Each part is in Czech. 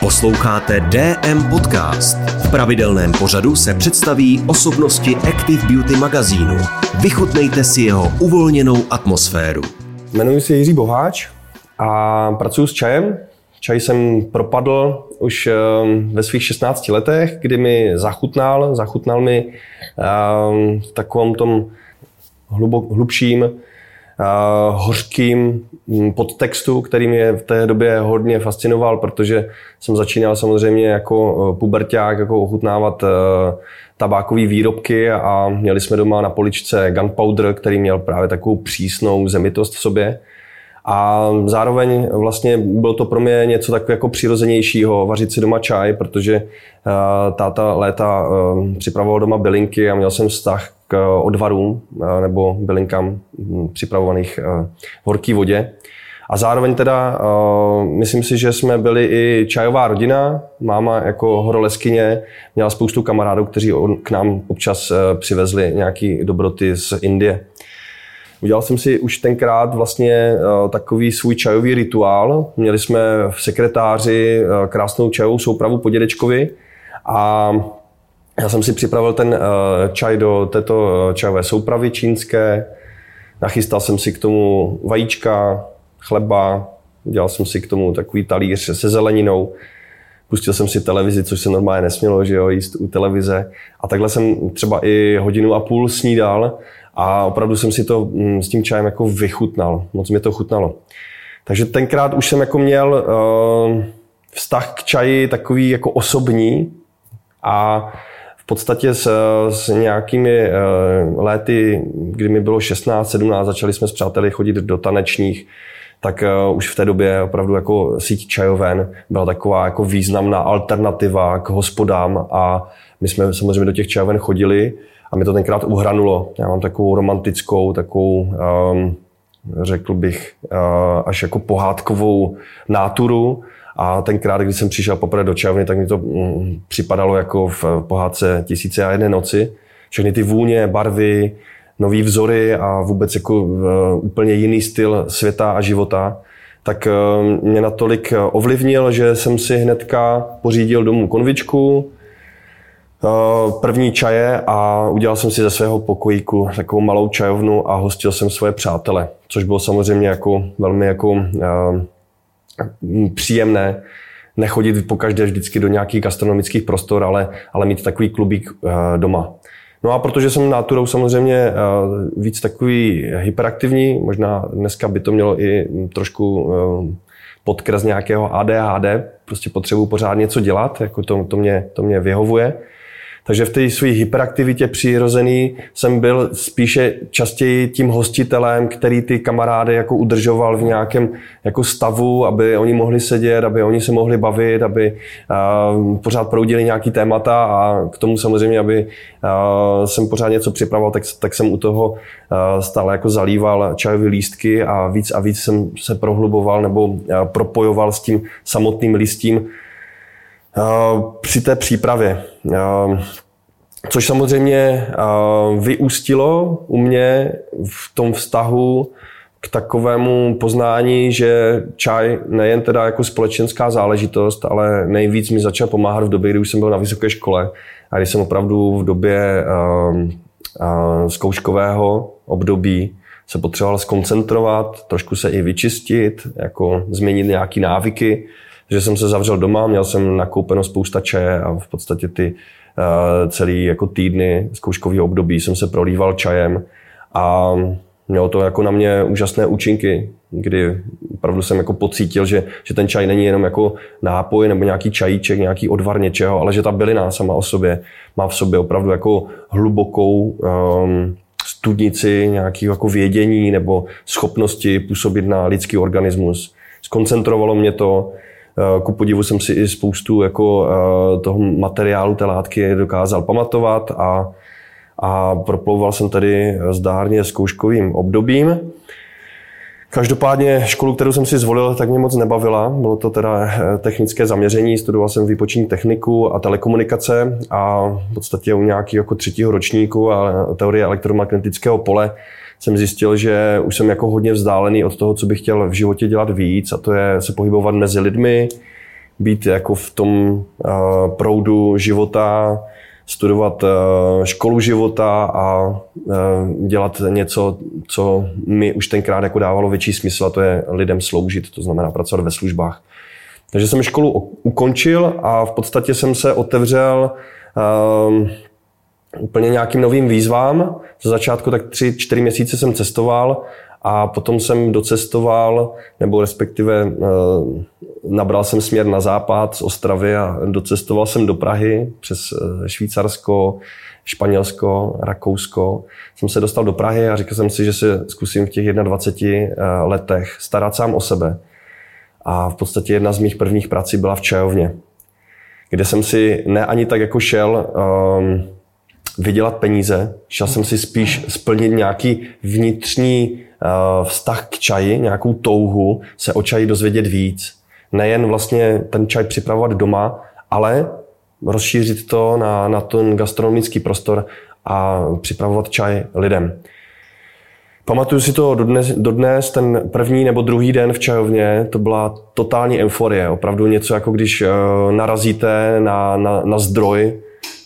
Posloucháte DM Podcast. V pravidelném pořadu se představí osobnosti Active Beauty magazínu. Vychutnejte si jeho uvolněnou atmosféru. Jmenuji se Jiří Boháč a pracuji s čajem. Čaj jsem propadl už ehm, ve svých 16 letech, kdy mi zachutnal. Zachutnal mi ehm, v takovém tom hlubok, hlubším hořkým mm, podtextu, který mě v té době hodně fascinoval, protože jsem začínal samozřejmě jako e, puberták jako ochutnávat e, tabákové výrobky a měli jsme doma na poličce gunpowder, který měl právě takovou přísnou zemitost v sobě. A zároveň vlastně bylo to pro mě něco tak jako přirozenějšího, vařit si doma čaj, protože e, táta léta připravoval doma bylinky a měl jsem vztah k odvarům eh, nebo bylinkám hm, připravovaných eh, v horké vodě. A zároveň teda, myslím si, že jsme byli i čajová rodina. Máma jako horoleskyně měla spoustu kamarádů, kteří k nám občas přivezli nějaký dobroty z Indie. Udělal jsem si už tenkrát vlastně uh, takový svůj čajový rituál. Měli jsme v sekretáři uh, krásnou čajovou soupravu po dědečkovi a já jsem si připravil ten uh, čaj do této eh, čajové soupravy čínské. Nachystal jsem si k tomu vajíčka, chleba, udělal jsem si k tomu takový talíř se zeleninou. Pustil jsem si televizi, což se normálně nesmělo, že jo, jíst u televize. A takhle jsem třeba i hodinu a půl snídal a opravdu jsem si to mm, s tím čajem jako vychutnal. Moc mi to chutnalo. Takže tenkrát už jsem jako měl uh, vztah k čaji takový jako osobní a podstatě s, s nějakými uh, léty, kdy mi bylo 16, 17, začali jsme s přáteli chodit do tanečních, tak uh, už v té době opravdu jako síť čajoven byla taková jako významná alternativa k hospodám a my jsme samozřejmě do těch čajoven chodili a mi to tenkrát uhranulo. Já mám takovou romantickou, takovou um, řekl bych, uh, až jako pohádkovou náturu a tenkrát, když jsem přišel poprvé do čajovny, tak mi to mm, připadalo jako v pohádce Tisíce a jedné noci. Všechny ty vůně, barvy, nový vzory a vůbec jako uh, úplně jiný styl světa a života, tak uh, mě natolik ovlivnil, že jsem si hnedka pořídil domů konvičku, první čaje a udělal jsem si ze svého pokojíku takovou malou čajovnu a hostil jsem svoje přátele, což bylo samozřejmě jako velmi jako příjemné nechodit po každé vždycky do nějakých gastronomických prostor, ale, ale mít takový klubík uh, doma. No a protože jsem náturou samozřejmě uh, víc takový hyperaktivní, možná dneska by to mělo i trošku uh, podkres nějakého ADHD, prostě potřebuji pořád něco dělat, jako to, to, mě, to mě vyhovuje, takže v té své hyperaktivitě přirozený jsem byl spíše častěji tím hostitelem, který ty kamarády jako udržoval v nějakém jako stavu, aby oni mohli sedět, aby oni se mohli bavit, aby uh, pořád proudili nějaký témata a k tomu samozřejmě, aby uh, jsem pořád něco připravoval, tak, tak jsem u toho uh, stále jako zalíval čajové lístky a víc a víc jsem se prohluboval nebo uh, propojoval s tím samotným listím při té přípravě. Eh, což samozřejmě eh, vyústilo u mě v tom vztahu k takovému poznání, že čaj nejen teda jako společenská záležitost, ale nejvíc mi začal pomáhat v době, kdy už jsem byl na vysoké škole a když jsem opravdu v době zkouškového období se potřeboval skoncentrovat, trošku se i vyčistit, jako změnit nějaké návyky, že jsem se zavřel doma, měl jsem nakoupeno spousta čaje a v podstatě ty uh, celý jako týdny zkouškového období jsem se prolíval čajem a mělo to jako na mě úžasné účinky, kdy opravdu jsem jako pocítil, že, že ten čaj není jenom jako nápoj nebo nějaký čajíček, nějaký odvar něčeho, ale že ta bylina sama o sobě má v sobě opravdu jako hlubokou um, studnici nějakého jako vědění nebo schopnosti působit na lidský organismus. Skoncentrovalo mě to, ku podivu jsem si i spoustu jako eh, toho materiálu té látky dokázal pamatovat a, a proplouval jsem tady zdárně zkouškovým obdobím. Každopádně školu, kterou jsem si zvolil, tak mě moc nebavila. Bylo to teda eh, technické zaměření, studoval jsem výpočetní techniku a telekomunikace a v podstatě u nějakého jako třetího ročníku a teorie elektromagnetického pole jsem zjistil, že už jsem jako hodně vzdálený od toho, co bych chtěl v životě dělat víc a to je se pohybovat mezi lidmi, být jako v tom proudu života, studovat školu života a dělat něco, co mi už tenkrát jako dávalo větší smysl a to je lidem sloužit, to znamená pracovat ve službách. Takže jsem školu ukončil a v podstatě jsem se otevřel um, úplně nějakým novým výzvám. Za začátku tak tři, čtyři měsíce jsem cestoval a potom jsem docestoval, nebo respektive uh, nabral jsem směr na západ z Ostravy a docestoval jsem do Prahy přes uh, Švýcarsko, Španělsko, Rakousko. Jsem se dostal do Prahy a říkal jsem si, že se zkusím v těch 21 uh, letech starat sám o sebe a v podstatě jedna z mých prvních prací byla v čajovně, kde jsem si ne ani tak jako šel um, vydělat peníze, šel jsem si spíš splnit nějaký vnitřní uh, vztah k čaji, nějakou touhu, se o čaji dozvědět víc. Nejen vlastně ten čaj připravovat doma, ale rozšířit to na, na ten gastronomický prostor a připravovat čaj lidem. Pamatuju si to dodnes, dodnes, ten první nebo druhý den v čajovně, to byla totální euforie. Opravdu něco jako když uh, narazíte na, na, na zdroj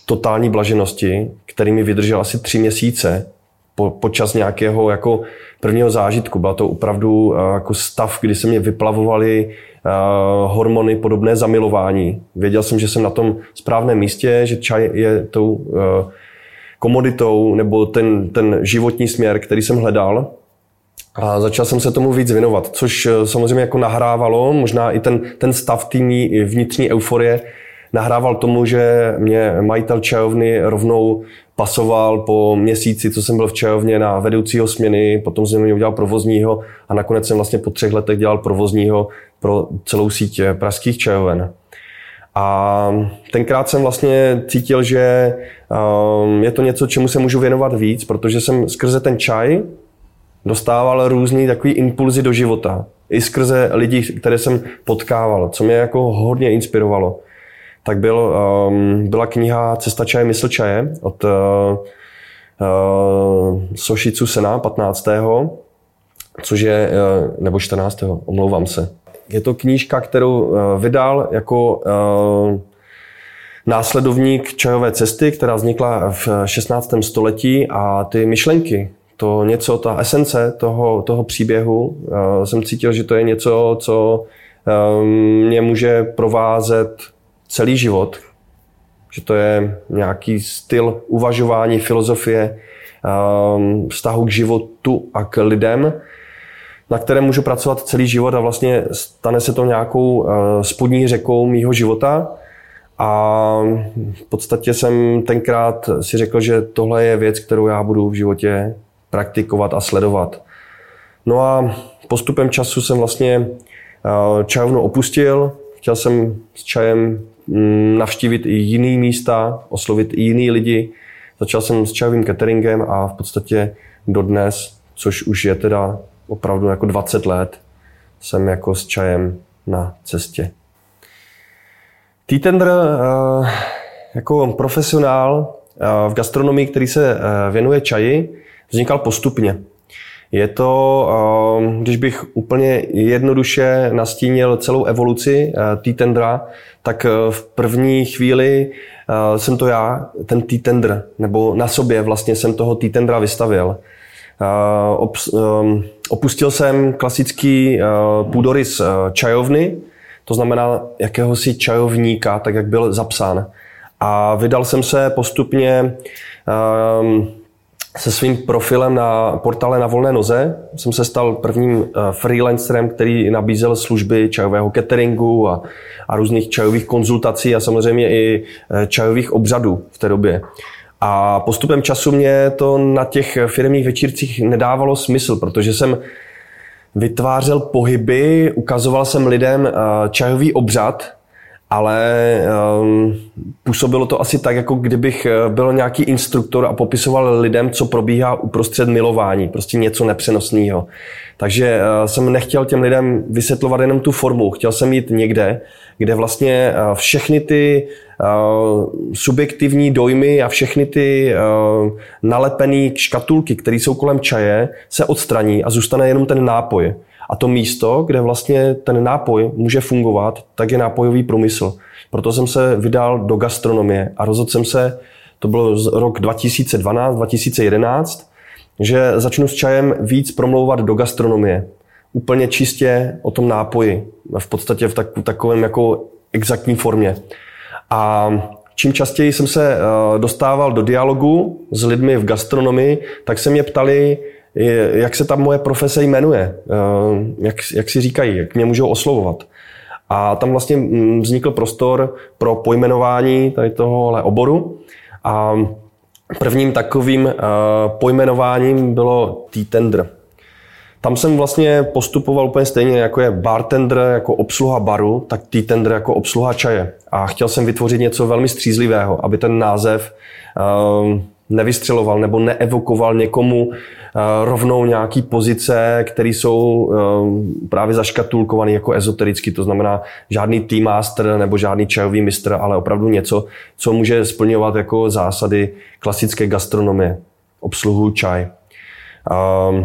totální blaženosti, který mi vydržel asi tři měsíce po, počas nějakého jako prvního zážitku. Byla to opravdu uh, jako stav, kdy se mě vyplavovaly uh, hormony podobné zamilování. Věděl jsem, že jsem na tom správném místě, že čaj je tou uh, komoditou nebo ten, ten životní směr, který jsem hledal. A začal jsem se tomu víc věnovat, což eh, samozřejmě jako nahrávalo, možná i ten, ten stav týmní vnitřní euforie nahrával tomu, že mě majitel čajovny rovnou pasoval po měsíci, co jsem byl v čajovně na vedoucího směny, potom jsem mě udělal provozního a nakonec jsem vlastně po třech letech dělal provozního pro celou síť eh, pražských čajoven. A tenkrát jsem vlastně cítil, že um, je to něco, čemu se můžu věnovat víc, protože jsem skrze ten čaj dostával různý takový impulzy do života. I skrze lidí, které jsem potkával, co mě jako hodně inspirovalo. Tak byl, um, byla kniha Cesta čaje, mysl čaje od uh, uh, Sošicu Sena 15. což je, uh, nebo 14. omlouvám se, je to knížka, kterou eh, vydal jako eh, následovník čajové cesty, která vznikla v 16. století a ty myšlenky, to něco, ta esence toho, toho příběhu, eh, jsem cítil, že to je něco, co mě může provázet celý život, že to je nějaký styl uvažování, filozofie, vztahu k životu a k lidem, na kterém můžu pracovat celý život a vlastně stane se to nějakou eh, spodní řekou mýho života. A v podstatě jsem tenkrát si řekl, že tohle je věc, kterou já budu v životě praktikovat a sledovat. No a postupem času jsem vlastně eh, čajovnu opustil. Chtěl jsem s čajem navštívit i jiný místa, oslovit i jiný lidi. Začal jsem s čajovým cateringem a v podstatě dodnes, což už je teda opravdu jako 20 let jsem jako s čajem na cestě. T-tender eh, jako profesionál eh, v gastronomii, který se eh, věnuje čaji, vznikal postupně. Je to, když bych úplně jednoduše nastínil celou evoluci T-tendra, tak v první chvíli jsem to já, ten T-tender, nebo na sobě vlastně jsem toho T-tendra vystavil. Ehm, opustil jsem klasický eh, půdorys eh, čajovny, to znamená jakéhosi čajovníka, tak jak byl zapsán. A vydal jsem se postupně ehm, se svým profilem na portále na volné noze. Jsem se stal prvním eh, freelancerem, který nabízel služby čajového cateringu a, a různých čajových konzultací a samozřejmě i čajových obřadů v té době. A postupem času mě to na těch firmních večírcích nedávalo smysl, protože jsem vytvářel pohyby, ukazoval jsem lidem eh, čajový obřad, ale um, působilo to asi tak, jako kdybych eh, byl nějaký instruktor a popisoval lidem, co probíhá uprostřed milování, prostě něco nepřenosného. Takže uh, jsem nechtěl těm lidem vysvětlovat jenom tu formu, chtěl jsem jít někde, kde vlastně uh, všechny ty uh, subjektivní dojmy a všechny ty uh, nalepené škatulky, které jsou kolem čaje, se odstraní a zůstane jenom ten nápoj. A to místo, kde vlastně ten nápoj může fungovat, tak je nápojový průmysl. Proto jsem se vydal do gastronomie a rozhodl jsem se, to bylo rok 2012, 2011, že začnu s čajem víc promlouvat do gastronomie. Úplně čistě o tom nápoji. V podstatě v tak, takovém jako exaktní formě. A čím častěji jsem se eh, dostával do dialogu s lidmi v gastronomii, tak se mě ptali, jak se tam moje profese jmenuje, eh, jak, jak si říkají, jak mě můžou oslovovat. A tam vlastně mm, vznikl prostor pro pojmenování tady tohohle oboru. A prvním takovým eh, pojmenováním bylo T-tender. Tam jsem vlastně postupoval úplně stejně, jako je bartender, jako obsluha baru, tak T-tender jako obsluha čaje. A chtěl jsem vytvořit něco velmi střízlivého, aby ten název uh, nevystřeloval nebo neevokoval někomu uh, rovnou nějaký pozice, které jsou uh, právě zaškatulkované jako ezotericky, to znamená žádný team master nebo žádný čajový mistr, ale opravdu něco, co může splňovat jako zásady klasické gastronomie, obsluhu čaj. Uh,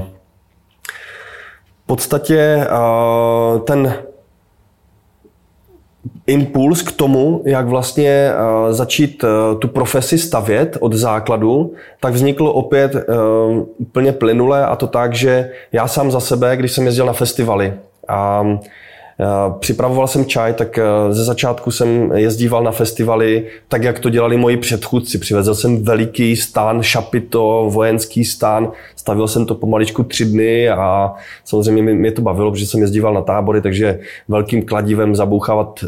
podstatě ten impuls k tomu, jak vlastně začít tu profesi stavět od základu, tak vzniklo opět úplně plynule a to tak, že já sám za sebe, když jsem jezdil na festivaly a Připravoval jsem čaj, tak eh, ze začátku jsem jezdíval na festivaly, tak jak to dělali moji předchůdci. Přivezl jsem veliký stán, šapito, vojenský stán, stavil jsem to pomaličku tři dny a samozřejmě mě to bavilo, protože jsem jezdíval na tábory, takže velkým kladivem zabouchávat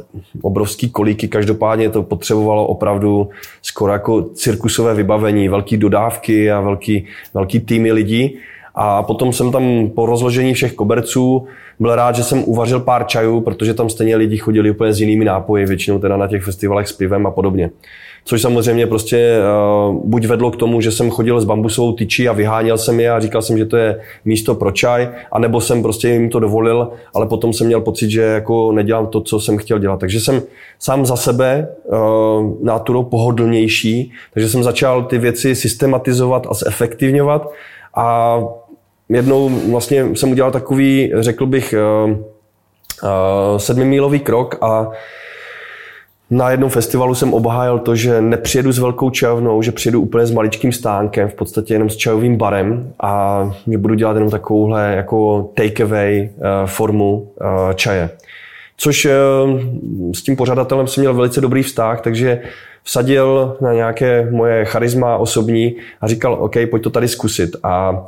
obrovský kolíky. Každopádně to potřebovalo opravdu skoro jako cirkusové vybavení, velké dodávky a velký, velký týmy lidí. A potom jsem tam po rozložení všech koberců byl rád, že jsem uvařil pár čajů, protože tam stejně lidi chodili úplně s jinými nápoji, většinou teda na těch festivalech s pivem a podobně. Což samozřejmě prostě uh, buď vedlo k tomu, že jsem chodil s bambusovou tyčí a vyháněl jsem je a říkal jsem, že to je místo pro čaj, anebo jsem prostě jim to dovolil, ale potom jsem měl pocit, že jako nedělám to, co jsem chtěl dělat. Takže jsem sám za sebe uh, náturou pohodlnější, takže jsem začal ty věci systematizovat a zefektivňovat a jednou vlastně jsem udělal takový, řekl bych, uh, uh, sedmimílový krok a na jednom festivalu jsem obhájil to, že nepřijedu s velkou čajovnou, že přijedu úplně s maličkým stánkem, v podstatě jenom s čajovým barem a mě budu dělat jenom takovouhle jako takeaway uh, formu čaje. Což s tím pořadatelem jsem měl velice dobrý vztah, takže vsadil na nějaké moje charisma osobní a říkal, OK, pojď to tady zkusit. A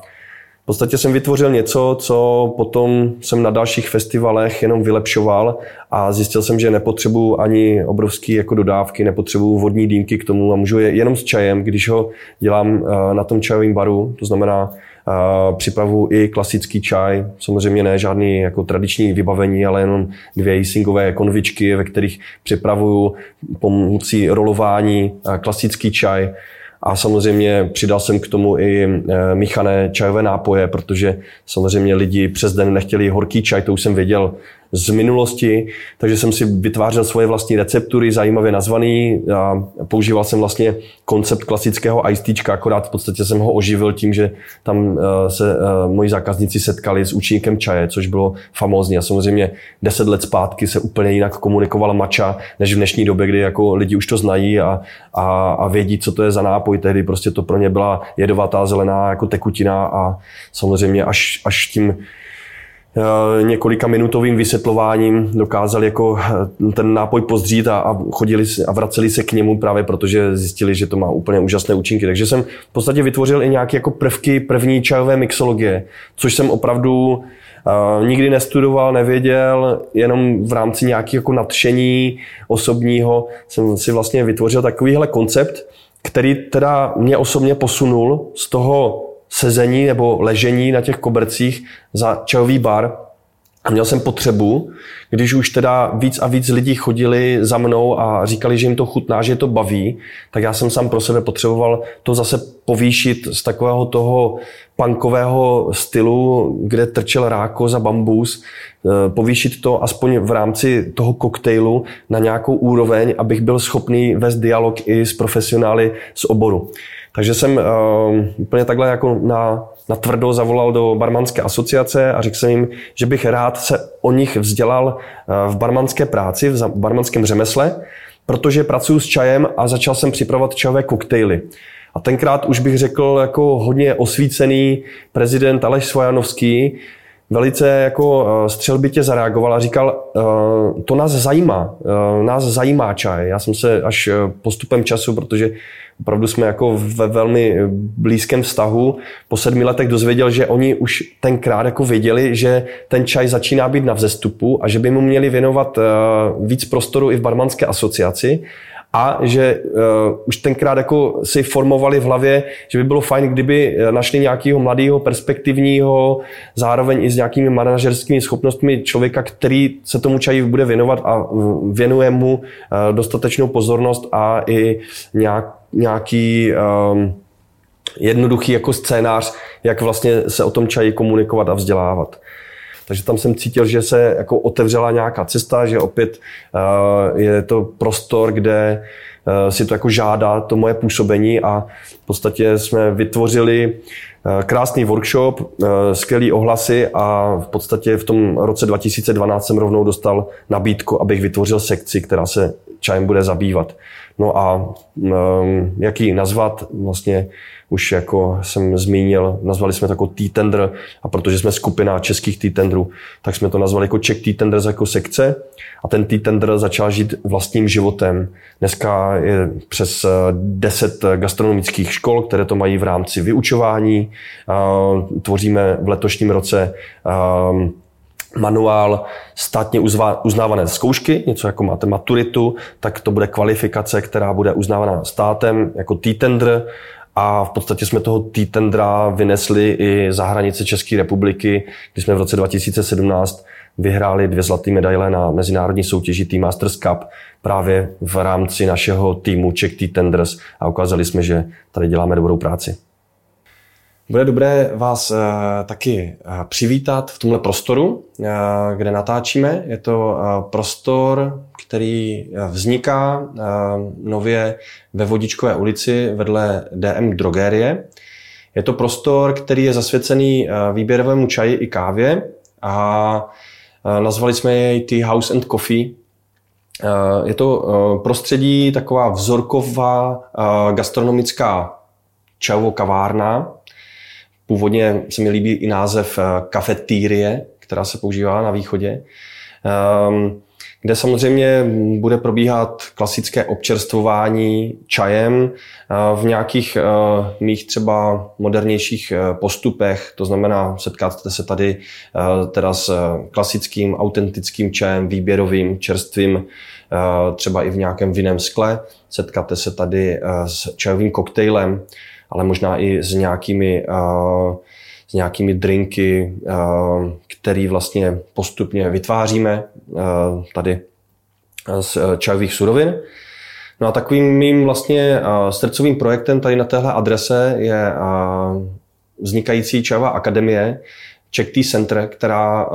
v podstatě jsem vytvořil něco, co potom jsem na dalších festivalech jenom vylepšoval a zjistil jsem, že nepotřebuju ani obrovský jako dodávky, nepotřebuju vodní dýmky k tomu a můžu je jenom s čajem, když ho dělám eh, na tom čajovém baru, to znamená Uh, připravu i klasický čaj, samozřejmě ne žádný jako tradiční vybavení, ale jenom dvě jisingové konvičky, ve kterých připravuju pomocí rolování uh, klasický čaj a samozřejmě přidal jsem k tomu i eh, míchané čajové nápoje, protože samozřejmě lidi přes den nechtěli horký čaj, to už jsem věděl z minulosti, takže jsem si vytvářel svoje vlastní receptury, zajímavě nazvaný a používal jsem vlastně koncept klasického ice teachka, akorát v podstatě jsem ho oživil tím, že tam eh, se eh, moji zákazníci setkali s účinkem čaje, což bylo famózní a samozřejmě deset let zpátky se úplně jinak komunikovala mača, než v dnešní době, kdy jako lidi už to znají a, a, a vědí, co to je za nápoj. Tehdy prostě to pro ně byla jedovatá zelená jako tekutina a samozřejmě až, až tím několika minutovým vysvětlováním dokázali jako eh, ten nápoj pozdřít a, a chodili a vraceli se k němu právě protože zjistili, že to má úplně úžasné účinky. Takže jsem v podstatě vytvořil i nějaké jako prvky první čajové mixologie, což jsem opravdu uh, nikdy nestudoval, nevěděl, jenom v rámci nějakého jako nadšení osobního jsem si vlastně vytvořil takovýhle koncept, který teda mě osobně posunul z toho sezení nebo ležení na těch kobercích za čajový bar a měl jsem potřebu, když už teda víc a víc lidí chodili za mnou a říkali, že jim to chutná, že je to baví, tak já jsem sám pro sebe potřeboval to zase povýšit z takového toho punkového stylu, kde trčel ráko za bambus, eh, povýšit to aspoň v rámci toho koktejlu na nějakou úroveň, abych byl schopný vést dialog i s profesionály z oboru. Takže jsem uh, úplně takhle jako na natvrdo zavolal do barmanské asociace a řekl jsem jim, že bych rád se o nich vzdělal v barmanské práci, v barmanském řemesle, protože pracuji s čajem a začal jsem připravovat čajové koktejly. A tenkrát už bych řekl jako hodně osvícený prezident Aleš Svojanovský, velice jako eh, střelbitě zareagoval a říkal, eh, to nás zajímá, eh, nás zajímá čaj. Já jsem se až postupem času, protože opravdu jsme jako ve velmi blízkém vztahu, po sedmi letech dozvěděl, že oni už tenkrát jako věděli, že ten čaj začíná být na vzestupu a že by mu měli věnovat víc prostoru i v barmanské asociaci a že uh, už tenkrát jako si formovali v hlavě, že by bylo fajn, kdyby eh, našli nějakého mladého, perspektivního, zároveň i s nějakými manažerskými schopnostmi člověka, který se tomu čaji bude věnovat a věnuje mu uh, dostatečnou pozornost a i nějak, nějaký um, jednoduchý jako scénář, jak vlastně se o tom čaji komunikovat a vzdělávat. Takže tam jsem cítil, že se jako otevřela nějaká cesta, že opět uh, je to prostor, kde uh, si to jako žádá to moje působení a v podstatě jsme vytvořili uh, krásný workshop, skvělý ohlasy a v podstatě v tom roce 2012 jsem rovnou dostal nabídku, abych vytvořil sekci, která se čajem bude zabývat. No a um, jak ji nazvat, vlastně už jako jsem zmínil, nazvali jsme to jako T-tender a protože jsme skupina českých T-tenderů, tak jsme to nazvali jako Czech T-tenders jako sekce a ten T-tender začal žít vlastním životem. Dneska je přes 10 gastronomických škol, které to mají v rámci vyučování. Tvoříme v letošním roce manuál státně uznávané zkoušky, něco jako máte maturitu, tak to bude kvalifikace, která bude uznávaná státem jako T-tender a v podstatě jsme toho T-tendra vynesli i za hranice České republiky, kdy jsme v roce 2017 vyhráli dvě zlaté medaile na mezinárodní soutěži T-Masters Cup právě v rámci našeho týmu Czech T-Tenders a ukázali jsme, že tady děláme dobrou práci. Bude dobré vás uh, taky uh, přivítat v tomhle prostoru, uh, kde natáčíme. Je to prostor, který vzniká nově ve Vodičkové ulici vedle DM Drogérie. Je to prostor, který je zasvěcený výběrovému čaji i kávě a nazvali jsme jej Tea House and Coffee. Je to prostředí taková vzorková gastronomická čajovou kavárna, Původně se mi líbí i název eh, kafetírie, která se používá na východě, ehm, kde samozřejmě bude probíhat klasické občerstvování čajem eh, v nějakých eh, mých třeba modernějších postupech. To znamená, setkáte se tady teda s klasickým, autentickým čajem, výběrovým, čerstvým, třeba i v nějakém vinném skle. Setkáte se tady s čajovým koktejlem, ale možná i s nějakými, s nějakými drinky, uh, který vlastně postupně vytváříme tady z čajových surovin. No a takovým mým vlastně srdcovým projektem tady na téhle adrese je vznikající Čajová akademie, Czech Tea Center, která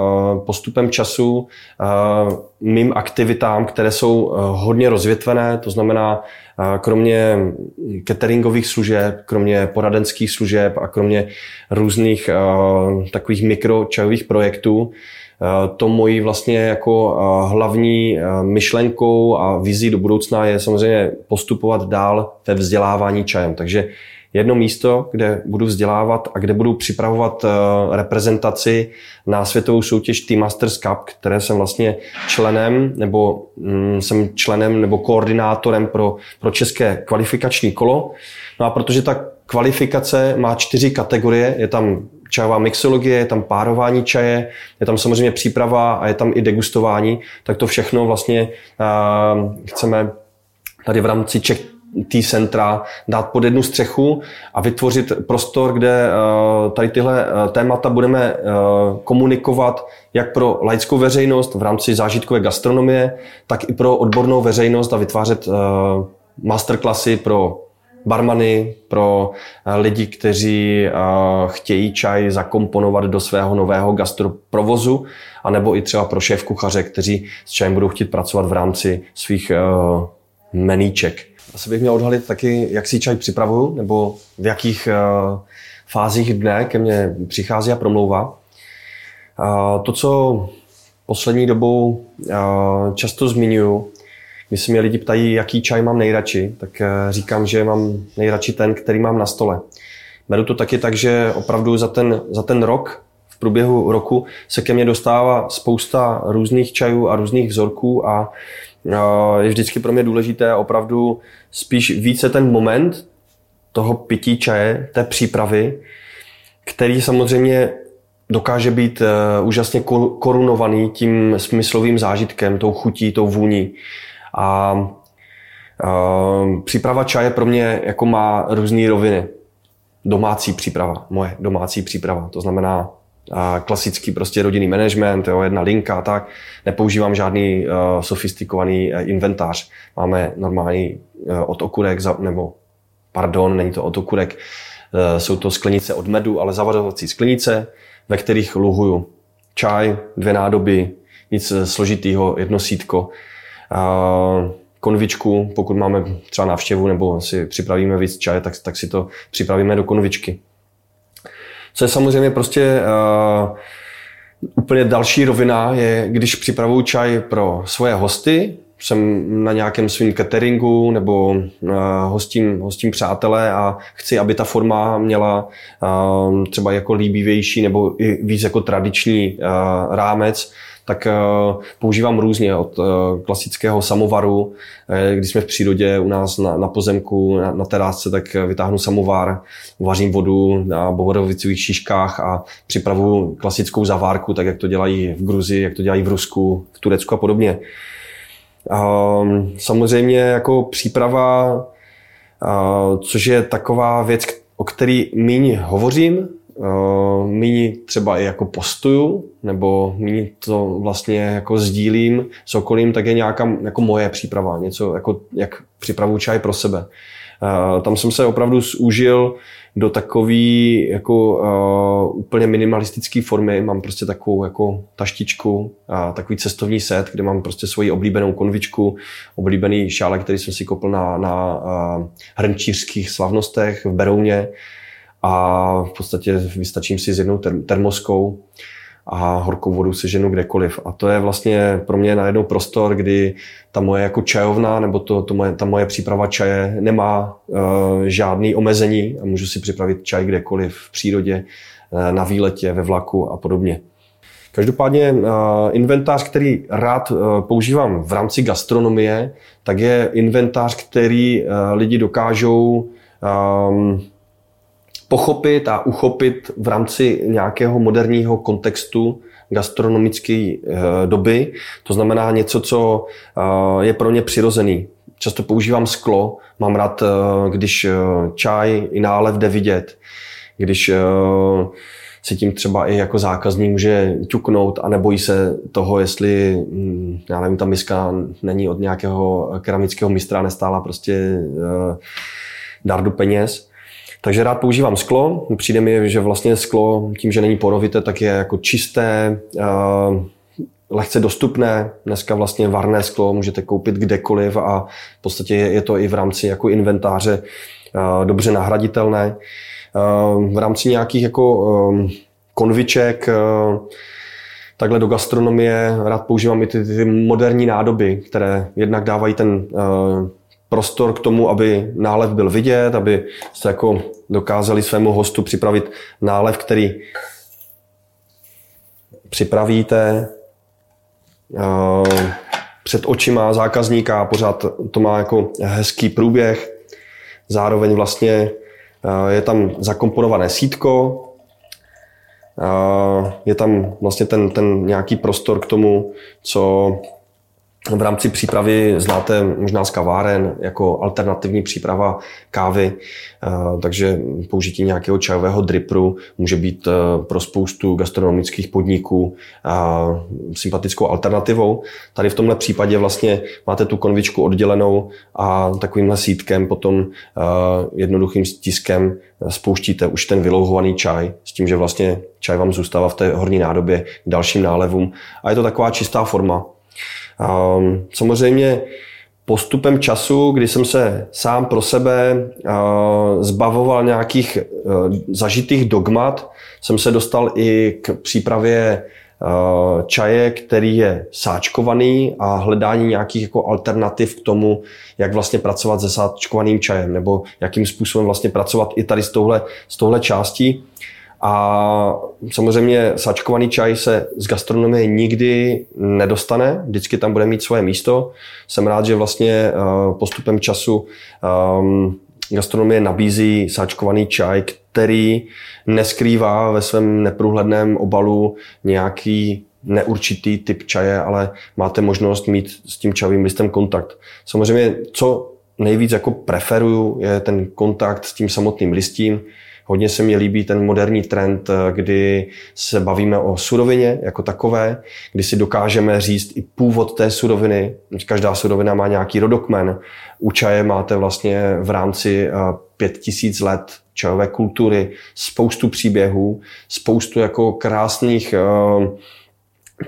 postupem času mým aktivitám, které jsou hodně rozvětvené, to znamená kromě cateringových služeb, kromě poradenských služeb a kromě různých takových mikročajových projektů, to mojí vlastně jako hlavní myšlenkou a vizí do budoucna je samozřejmě postupovat dál ve vzdělávání čajem. Takže jedno místo, kde budu vzdělávat a kde budu připravovat eh, reprezentaci na světovou soutěž Team Masters Cup, které jsem vlastně členem, nebo mm, jsem členem nebo koordinátorem pro, pro české kvalifikační kolo. No a protože ta kvalifikace má čtyři kategorie, je tam čajová mixologie, je tam párování čaje, je tam samozřejmě příprava a je tam i degustování, tak to všechno vlastně uh, chceme tady v rámci Czech tý centra dát pod jednu střechu a vytvořit prostor, kde eh, tady tyhle eh, témata budeme eh, komunikovat jak pro laickou veřejnost v rámci zážitkové gastronomie, tak i pro odbornou veřejnost a vytvářet masterclassy pro barmany, pro lidi, kteří chtějí čaj zakomponovat do svého nového gastroprovozu, anebo i třeba pro šéf kuchaře, kteří s čajem budou chtít pracovat v rámci svých meníček. Asi bych měl odhalit taky, jak si čaj připravuju, nebo v jakých, eh, fázích dne ke mně přichází a promlouvá. To, co poslední dobou často zmiňuji, když se mě lidi ptají, jaký čaj mám nejradši, tak říkám, že mám nejradši ten, který mám na stole. Beru to taky tak, že opravdu za ten, za ten rok, v průběhu roku, se ke mně dostává spousta různých čajů a různých vzorků a je vždycky pro mě důležité opravdu spíš více ten moment toho pití čaje, té přípravy, který samozřejmě dokáže být uh, úžasně korunovaný tím smyslovým zážitkem, tou chutí, tou vůní. A uh, příprava čaje pro mě jako má různé roviny domácí příprava, moje domácí příprava. To znamená a klasický prostě rodinný management, jo, jedna linka a tak. Nepoužívám žádný uh, sofistikovaný uh, inventář. Máme normální uh, od okurek, za, nebo pardon, není to od okurek, uh, jsou to sklenice od medu, ale zavařovací sklenice, ve kterých luhuju čaj, dvě nádoby, nic složitýho, jedno sítko. Uh, konvičku, pokud máme třeba návštěvu nebo si připravíme víc čaje, tak, tak si to připravíme do konvičky. Co je samozřejmě prostě uh, úplně další rovina, je, když připravuju čaj pro svoje hosty, jsem na nějakém svým cateringu nebo uh, hostím, hostím přátelé a chci, aby ta forma měla uh, třeba jako líbivější nebo i víc jako tradiční uh, rámec, tak eh, používám různě od eh, klasického samovaru, eh, když jsme v přírodě u nás na, na pozemku, na, na terásce, tak vytáhnu samovar, vařím vodu na bohorovicových šiškách a připravuju klasickou zavárku, tak jak to dělají v Gruzi, jak to dělají v Rusku, v Turecku a podobně. Um, samozřejmě jako příprava, což je taková věc, o který míň hovořím, uh, třeba i jako postuju, nebo míň to vlastně jako sdílím s okolím, tak je nějaká jako moje příprava, něco jako jak připravu čaj pro sebe. Uh, tam jsem se opravdu zúžil do takový jako uh, úplně minimalistické formy. Mám prostě takovou jako taštičku a takový cestovní set, kde mám prostě svoji oblíbenou konvičku, oblíbený šálek, který jsem si koupil na, na uh, hrnčířských slavnostech v Berouně a v podstatě vystačím si s jednou termoskou a horkou vodu se ženu kdekoliv. A to je vlastně pro mě najednou prostor, kdy ta moje jako čajovna nebo to, to moje, ta moje příprava čaje nemá uh, žádný omezení a můžu si připravit čaj kdekoliv v přírodě, uh, na výletě, ve vlaku a podobně. Každopádně uh, inventář, který rád uh, používám v rámci gastronomie, tak je inventář, který uh, lidi dokážou um, pochopit a uchopit v rámci nějakého moderního kontextu gastronomické eh, doby. To znamená něco, co eh, je pro ně přirozený. Často používám sklo, mám rád, eh, když čaj i nálev jde vidět, když si tím třeba i jako zákazník může ťuknout a nebojí se toho, jestli, hm, já nevím, ta miska není od nějakého keramického mistra, nestála prostě dardu peněz. Takže rád používám sklo. Přijde mi, že vlastně sklo, tím, že není porovité, tak je jako čisté, eh, lehce dostupné. Dneska vlastně varné sklo můžete koupit kdekoliv a v podstatě je to i v rámci jako inventáře eh, dobře nahraditelné. Eh, v rámci nějakých jako konviček, takhle do gastronomie rád používám i ty, ty moderní nádoby, které jednak dávají ten prostor k tomu, aby nálev byl vidět, aby jste jako dokázali svému hostu připravit nálev, který připravíte před očima zákazníka a pořád to má jako hezký průběh. Zároveň vlastně je tam zakomponované sítko, je tam vlastně ten, ten nějaký prostor k tomu, co v rámci přípravy znáte možná z kaváren jako alternativní příprava kávy, eh, takže použití nějakého čajového dripru může být eh, pro spoustu gastronomických podniků eh, sympatickou alternativou. Tady v tomhle případě vlastně máte tu konvičku oddělenou a takovýmhle sítkem potom jednoduchým stiskem spouštíte už ten vylouhovaný čaj s tím, že vlastně čaj vám zůstává v té horní nádobě k dalším nálevům a je to taková čistá forma, Samozřejmě postupem času, kdy jsem se sám pro sebe zbavoval nějakých zažitých dogmat, jsem se dostal i k přípravě čaje, který je sáčkovaný a hledání nějakých jako alternativ k tomu, jak vlastně pracovat se sáčkovaným čajem, nebo jakým způsobem vlastně pracovat i tady s touhle, s touhle částí. A samozřejmě sačkovaný čaj se z gastronomie nikdy nedostane, vždycky tam bude mít svoje místo. Jsem rád, že vlastně eh, postupem času um, gastronomie nabízí sáčkovaný čaj, který neskrývá ve svém neprůhledném obalu nějaký neurčitý typ čaje, ale máte možnost mít s tím čajovým listem kontakt. Samozřejmě, co nejvíc jako preferuju, je ten kontakt s tím samotným listím, Hodně se mi líbí ten moderní trend, eh, kdy se bavíme o surovině jako takové, kdy si dokážeme říct i původ té suroviny. Každá surovina má nějaký rodokmen. U čaje máte vlastně v rámci eh, pět tisíc let čajové kultury spoustu příběhů, spoustu jako krásných uh,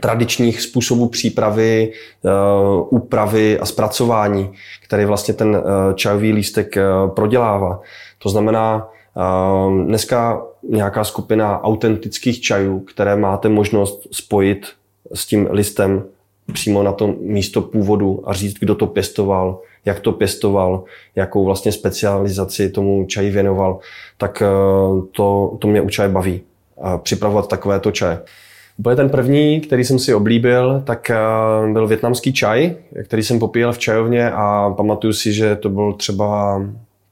tradičních způsobů přípravy, úpravy a zpracování, který vlastně ten čajový lístek prodělává. To znamená, dneska nějaká skupina autentických čajů, které máte možnost spojit s tím listem přímo na to místo původu a říct, kdo to pěstoval, jak to pěstoval, jakou vlastně specializaci tomu čaji věnoval, tak eh, to, to mě u čaje baví. Připravovat takovéto čaje. Úplně ten první, který jsem si oblíbil, tak eh, byl větnamský čaj, který jsem popíjel v čajovně a pamatuju si, že to byl třeba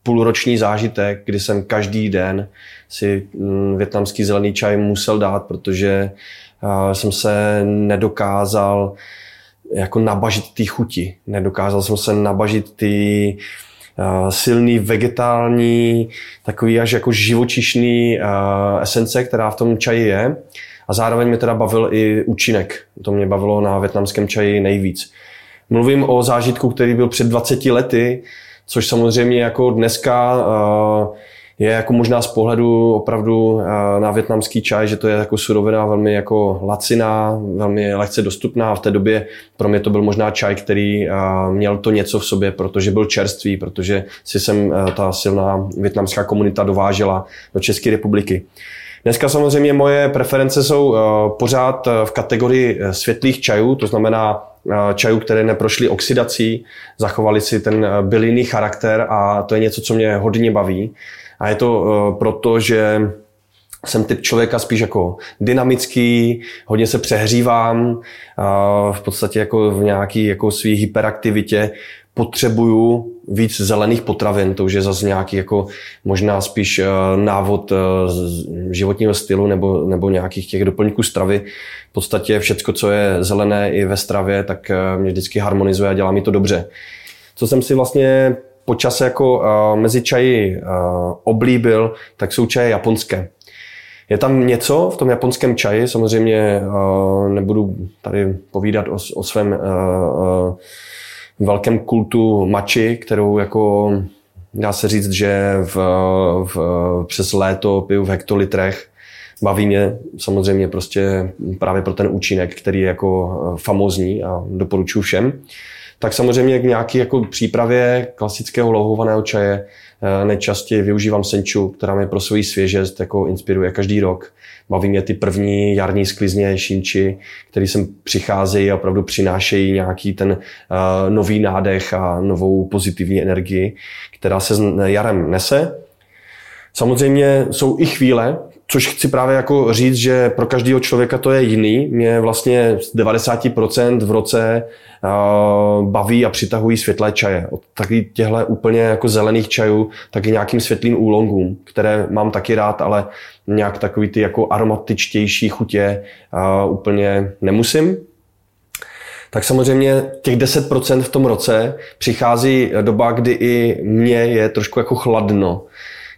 půlroční zážitek, kdy jsem každý den si mm, větnamský zelený čaj musel dát, protože jsem se nedokázal jako nabažit ty chuti. Nedokázal jsem se nabažit ty silný vegetální, takový až jako živočišný esence, která v tom čaji je. A zároveň mě teda bavil i účinek. To mě bavilo na větnamském čaji nejvíc. Mluvím o zážitku, který byl před 20 lety, což samozřejmě jako dneska eh, je jako možná z pohledu opravdu eh, na větnamský čaj, že to je jako surovina velmi jako laciná, velmi lehce dostupná. V té době pro mě to byl možná čaj, který eh, měl to něco v sobě, protože byl čerstvý, protože si sem ta silná větnamská komunita dovážela do České republiky. Dneska samozřejmě moje preference jsou pořád v kategorii světlých čajů, to znamená Eh, čajů, které neprošly oxidací, zachovali si ten eh, bylinný charakter a to je něco, co mě hodně baví. A je to eh, proto, že jsem typ člověka spíš jako dynamický, hodně se přehřívám, v podstatě jako v nějaký jako svý hyperaktivitě potřebuju víc zelených potravin, to už je zase nějaký jako možná spíš návod životního stylu nebo, nebo nějakých těch doplňků stravy, v podstatě všecko, co je zelené i ve stravě, tak eh, mě vždycky harmonizuje a dělá mi to dobře. Co jsem si vlastně po čase jako mezi čaji oblíbil, tak jsou čaje japonské. Je tam něco v tom japonském čaji, samozřejmě nebudu tady povídat o, o svém velkém kultu mači, kterou jako dá se říct, že v, v, přes léto piju v hektolitrech baví mě samozřejmě prostě právě pro ten účinek, který je jako eh, famózní a doporučuji všem. Tak samozřejmě k nějaké jako přípravě klasického louhovaného čaje nejčastěji využívám senču, která mě pro svoji svěžest jako inspiruje každý rok. Baví mě ty první jarní sklizně šinči, který sem přicházejí a opravdu přinášejí nějaký ten uh, nový nádech a novou pozitivní energii, která se jarem nese. Samozřejmě jsou i chvíle, Což chci právě jako říct, že pro každého člověka to je jiný. Mě vlastně z 90% v roce baví a přitahují světlé čaje. Od takových těchto úplně jako zelených čajů, taky nějakým světlým úlongům, které mám taky rád, ale nějak takový ty jako aromatičtější chutě úplně nemusím. Tak samozřejmě těch 10% v tom roce přichází doba, kdy i mně je trošku jako chladno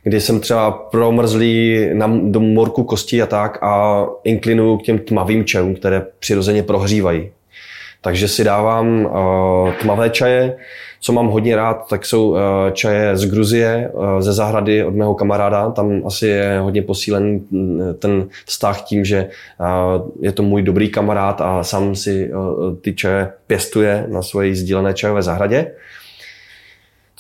kdy jsem třeba promrzlý na, do morku kostí a tak a inklinuju k těm tmavým čajům, které přirozeně prohřívají. Takže si dávám uh, tmavé čaje. Co mám hodně rád, tak jsou uh, čaje z Gruzie, uh, ze zahrady od mého kamaráda. Tam asi je hodně posílen ten vztah tím, že uh, je to můj dobrý kamarád a sám si uh, ty čaje pěstuje na své sdílené čajové zahradě.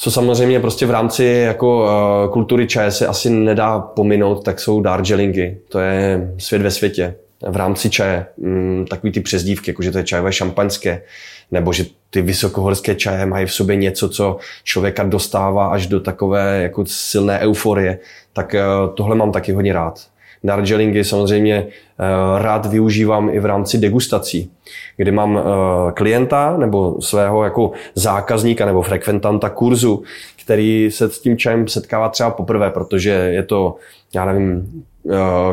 Co samozřejmě prostě v rámci jako uh, kultury čaje se asi nedá pominout, tak jsou Darjeelingy. To je svět ve světě. V rámci čaje. Mm, takový ty přezdívky, jako že to je čajové šampaňské, nebo že ty vysokohorské čaje mají v sobě něco, co člověka dostává až do takové jako silné euforie. Tak uh, tohle mám taky hodně rád. Darjeelingy samozřejmě uh, rád využívám i v rámci degustací, kdy mám uh, klienta nebo svého jako zákazníka nebo frekventanta kurzu, který se s tím čajem setkává třeba poprvé, protože je to, já nevím, Eh,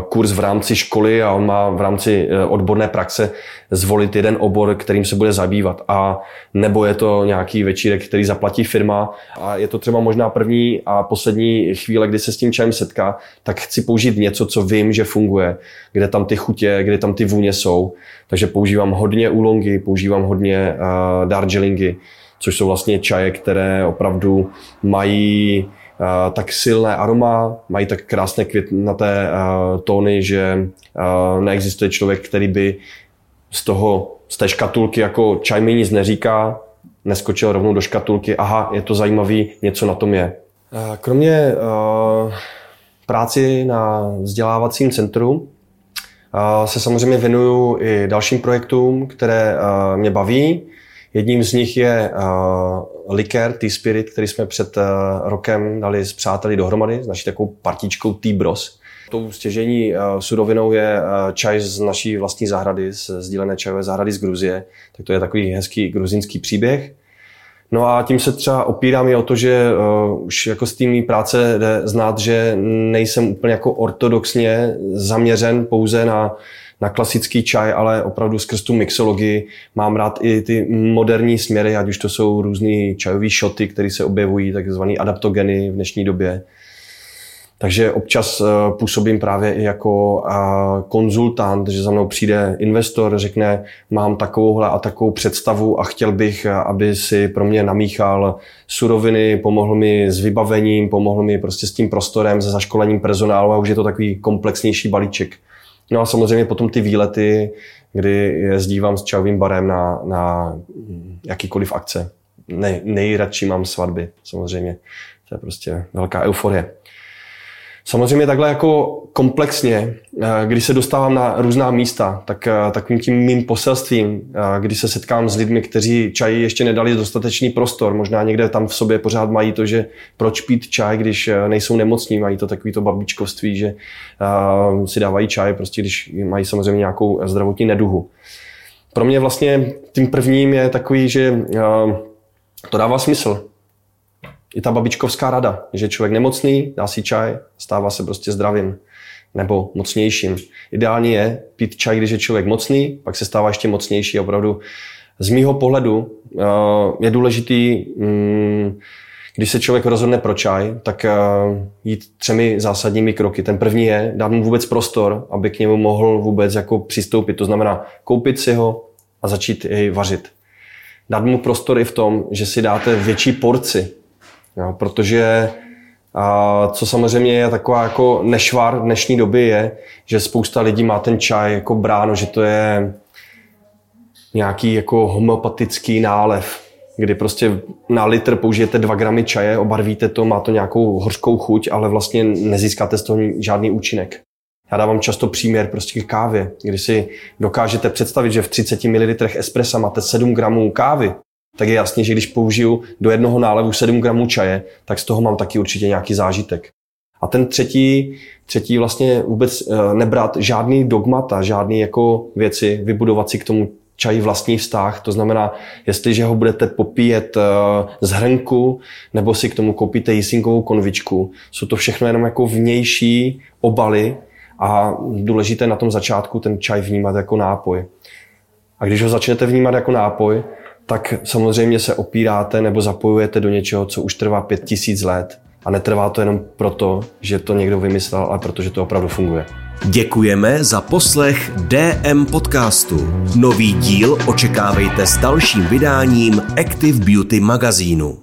kurz v rámci školy a on má v rámci eh, odborné praxe zvolit jeden obor, kterým se bude zabývat. A nebo je to nějaký večírek, který zaplatí firma a je to třeba možná první a poslední chvíle, kdy se s tím čajem setká, tak chci použít něco, co vím, že funguje, kde tam ty chutě, kde tam ty vůně jsou. Takže používám hodně úlongy, používám hodně uh, darjeelingy, což jsou vlastně čaje, které opravdu mají Eh, tak silné aroma, mají tak krásné květnaté uh, tóny, že uh, neexistuje člověk, který by z toho, z té škatulky jako čaj mi nic neříká, neskočil rovnou do škatulky, aha, je to zajímavý, něco na tom je. Kromě uh, práci na vzdělávacím centru uh, se samozřejmě věnuju i dalším projektům, které uh, mě baví. Jedním z nich je likér T-Spirit, který jsme před uh, rokem dali s přáteli dohromady, s naší takovou partičkou T-Bros. Tou stěžení uh, surovinou je uh, čaj z naší vlastní zahrady, z sdílené čajové zahrady z Gruzie. Tak to je takový hezký gruzinský příběh. No a tím se třeba opírám i o to, že uh, už jako z té práce jde znát, že nejsem úplně jako ortodoxně zaměřen pouze na na klasický čaj, ale opravdu skrz tu mixologii mám rád i ty moderní směry, ať už to jsou různé čajové šoty, které se objevují, takzvané adaptogeny v dnešní době. Takže občas eh, působím právě i jako eh, konzultant, že za mnou přijde investor, řekne, mám takovouhle a takovou představu a chtěl bych, eh, aby si pro mě namíchal suroviny, pomohl mi s vybavením, pomohl mi prostě s tím prostorem, se zaškolením personálu a už je to takový komplexnější balíček. No a samozřejmě potom ty výlety, kdy jezdívám s čajovým barem na, na jakýkoliv akce. Nej, nejradši mám svatby, samozřejmě. To je prostě velká euforie. Samozřejmě takhle jako komplexně, eh, když se dostávám na různá místa, tak eh, takovým tím mým poselstvím, eh, když se setkám s lidmi, kteří čaj ještě nedali dostatečný prostor, možná někde tam v sobě pořád mají to, že proč pít čaj, když nejsou nemocní, mají to takový to babičkovství, že si dávají čaj, prostě když mají samozřejmě nějakou zdravotní neduhu. Pro mě vlastně tím prvním je takový, že to dává smysl i ta babičkovská rada, že člověk nemocný, dá si čaj, stává se prostě zdravým nebo mocnějším. Ideální je pít čaj, když je člověk mocný, pak se stává ještě mocnější. Opravdu z mýho pohledu uh, je důležitý, um, když se člověk rozhodne pro čaj, tak uh, jít třemi zásadními kroky. Ten první je dát mu vůbec prostor, aby k němu mohl vůbec jako přistoupit. To znamená koupit si ho a začít jej vařit. Dát mu prostor i v tom, že si dáte větší porci Jo, protože a co samozřejmě je taková jako nešvar dnešní doby je, že spousta lidí má ten čaj jako bráno, že to je nějaký jako homeopatický nálev, kdy prostě na litr použijete 2 gramy čaje, obarvíte to, má to nějakou hořkou chuť, ale vlastně nezískáte z toho žádný účinek. Já dávám často příměr prostě k kávě, kdy si dokážete představit, že v 30 ml espressa máte 7 gramů kávy, tak je jasně, že když použiju do jednoho nálevu 7 gramů čaje, tak z toho mám taky určitě nějaký zážitek. A ten třetí, třetí vlastně vůbec eh, nebrat žádný dogmata, žádný jako věci, vybudovat si k tomu čaji vlastní vztah. To znamená, jestliže ho budete popíjet eh, z hrnku, nebo si k tomu koupíte jisinkovou konvičku, jsou to všechno jenom jako vnější obaly a důležité na tom začátku ten čaj vnímat jako nápoj. A když ho začnete vnímat jako nápoj, tak samozřejmě se opíráte nebo zapojujete do něčeho, co už trvá pět tisíc let. A netrvá to jenom proto, že to někdo vymyslel, ale protože to opravdu funguje. Děkujeme za poslech DM podcastu. Nový díl očekávejte s dalším vydáním Active Beauty magazínu.